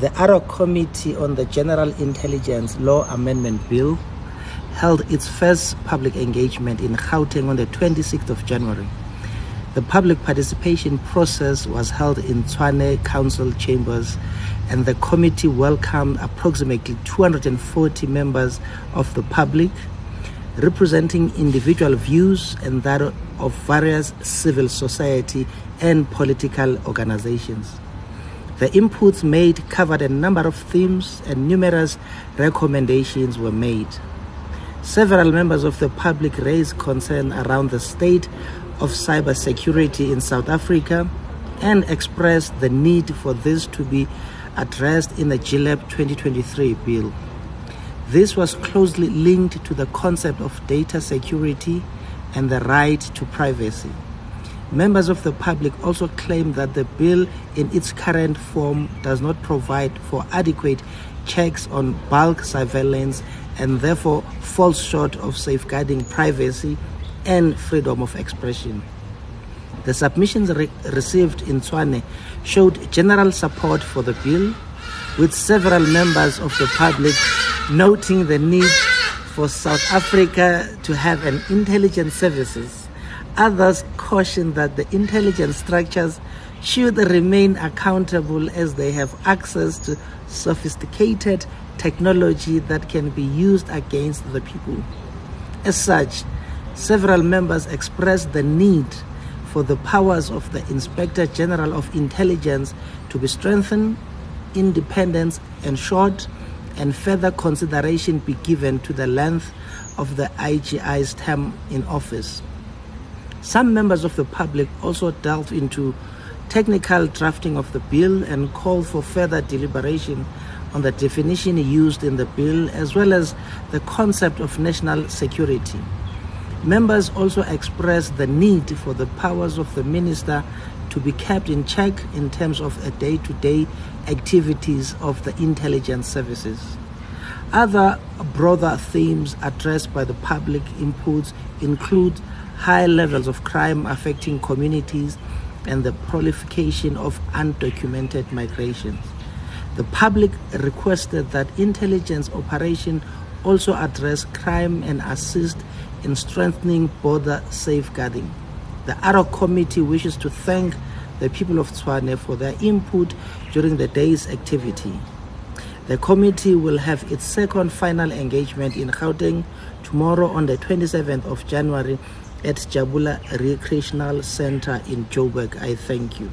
The Ad Hoc Committee on the General Intelligence Law Amendment Bill held its first public engagement in Gauteng on the 26th of January. The public participation process was held in Tshwane Council chambers and the committee welcomed approximately 240 members of the public representing individual views and that of various civil society and political organizations. The inputs made covered a number of themes and numerous recommendations were made. Several members of the public raised concern around the state of cybersecurity in South Africa and expressed the need for this to be addressed in the GILAB 2023 bill. This was closely linked to the concept of data security and the right to privacy. Members of the public also claim that the bill in its current form does not provide for adequate checks on bulk surveillance and therefore falls short of safeguarding privacy and freedom of expression. The submissions re- received in Tshwane showed general support for the bill, with several members of the public noting the need for South Africa to have an intelligence services Others caution that the intelligence structures should remain accountable as they have access to sophisticated technology that can be used against the people. As such, several members expressed the need for the powers of the Inspector General of Intelligence to be strengthened, independence ensured, and further consideration be given to the length of the IGI's term in office. Some members of the public also delved into technical drafting of the bill and called for further deliberation on the definition used in the bill as well as the concept of national security. Members also expressed the need for the powers of the minister to be kept in check in terms of the day to day activities of the intelligence services. Other broader themes addressed by the public inputs include high levels of crime affecting communities, and the proliferation of undocumented migrations. The public requested that intelligence operation also address crime and assist in strengthening border safeguarding. The Ad Hoc committee wishes to thank the people of Tshwane for their input during the day's activity. The committee will have its second final engagement in Gauteng tomorrow on the 27th of January at Jabula Recreational Center in Joburg. I thank you.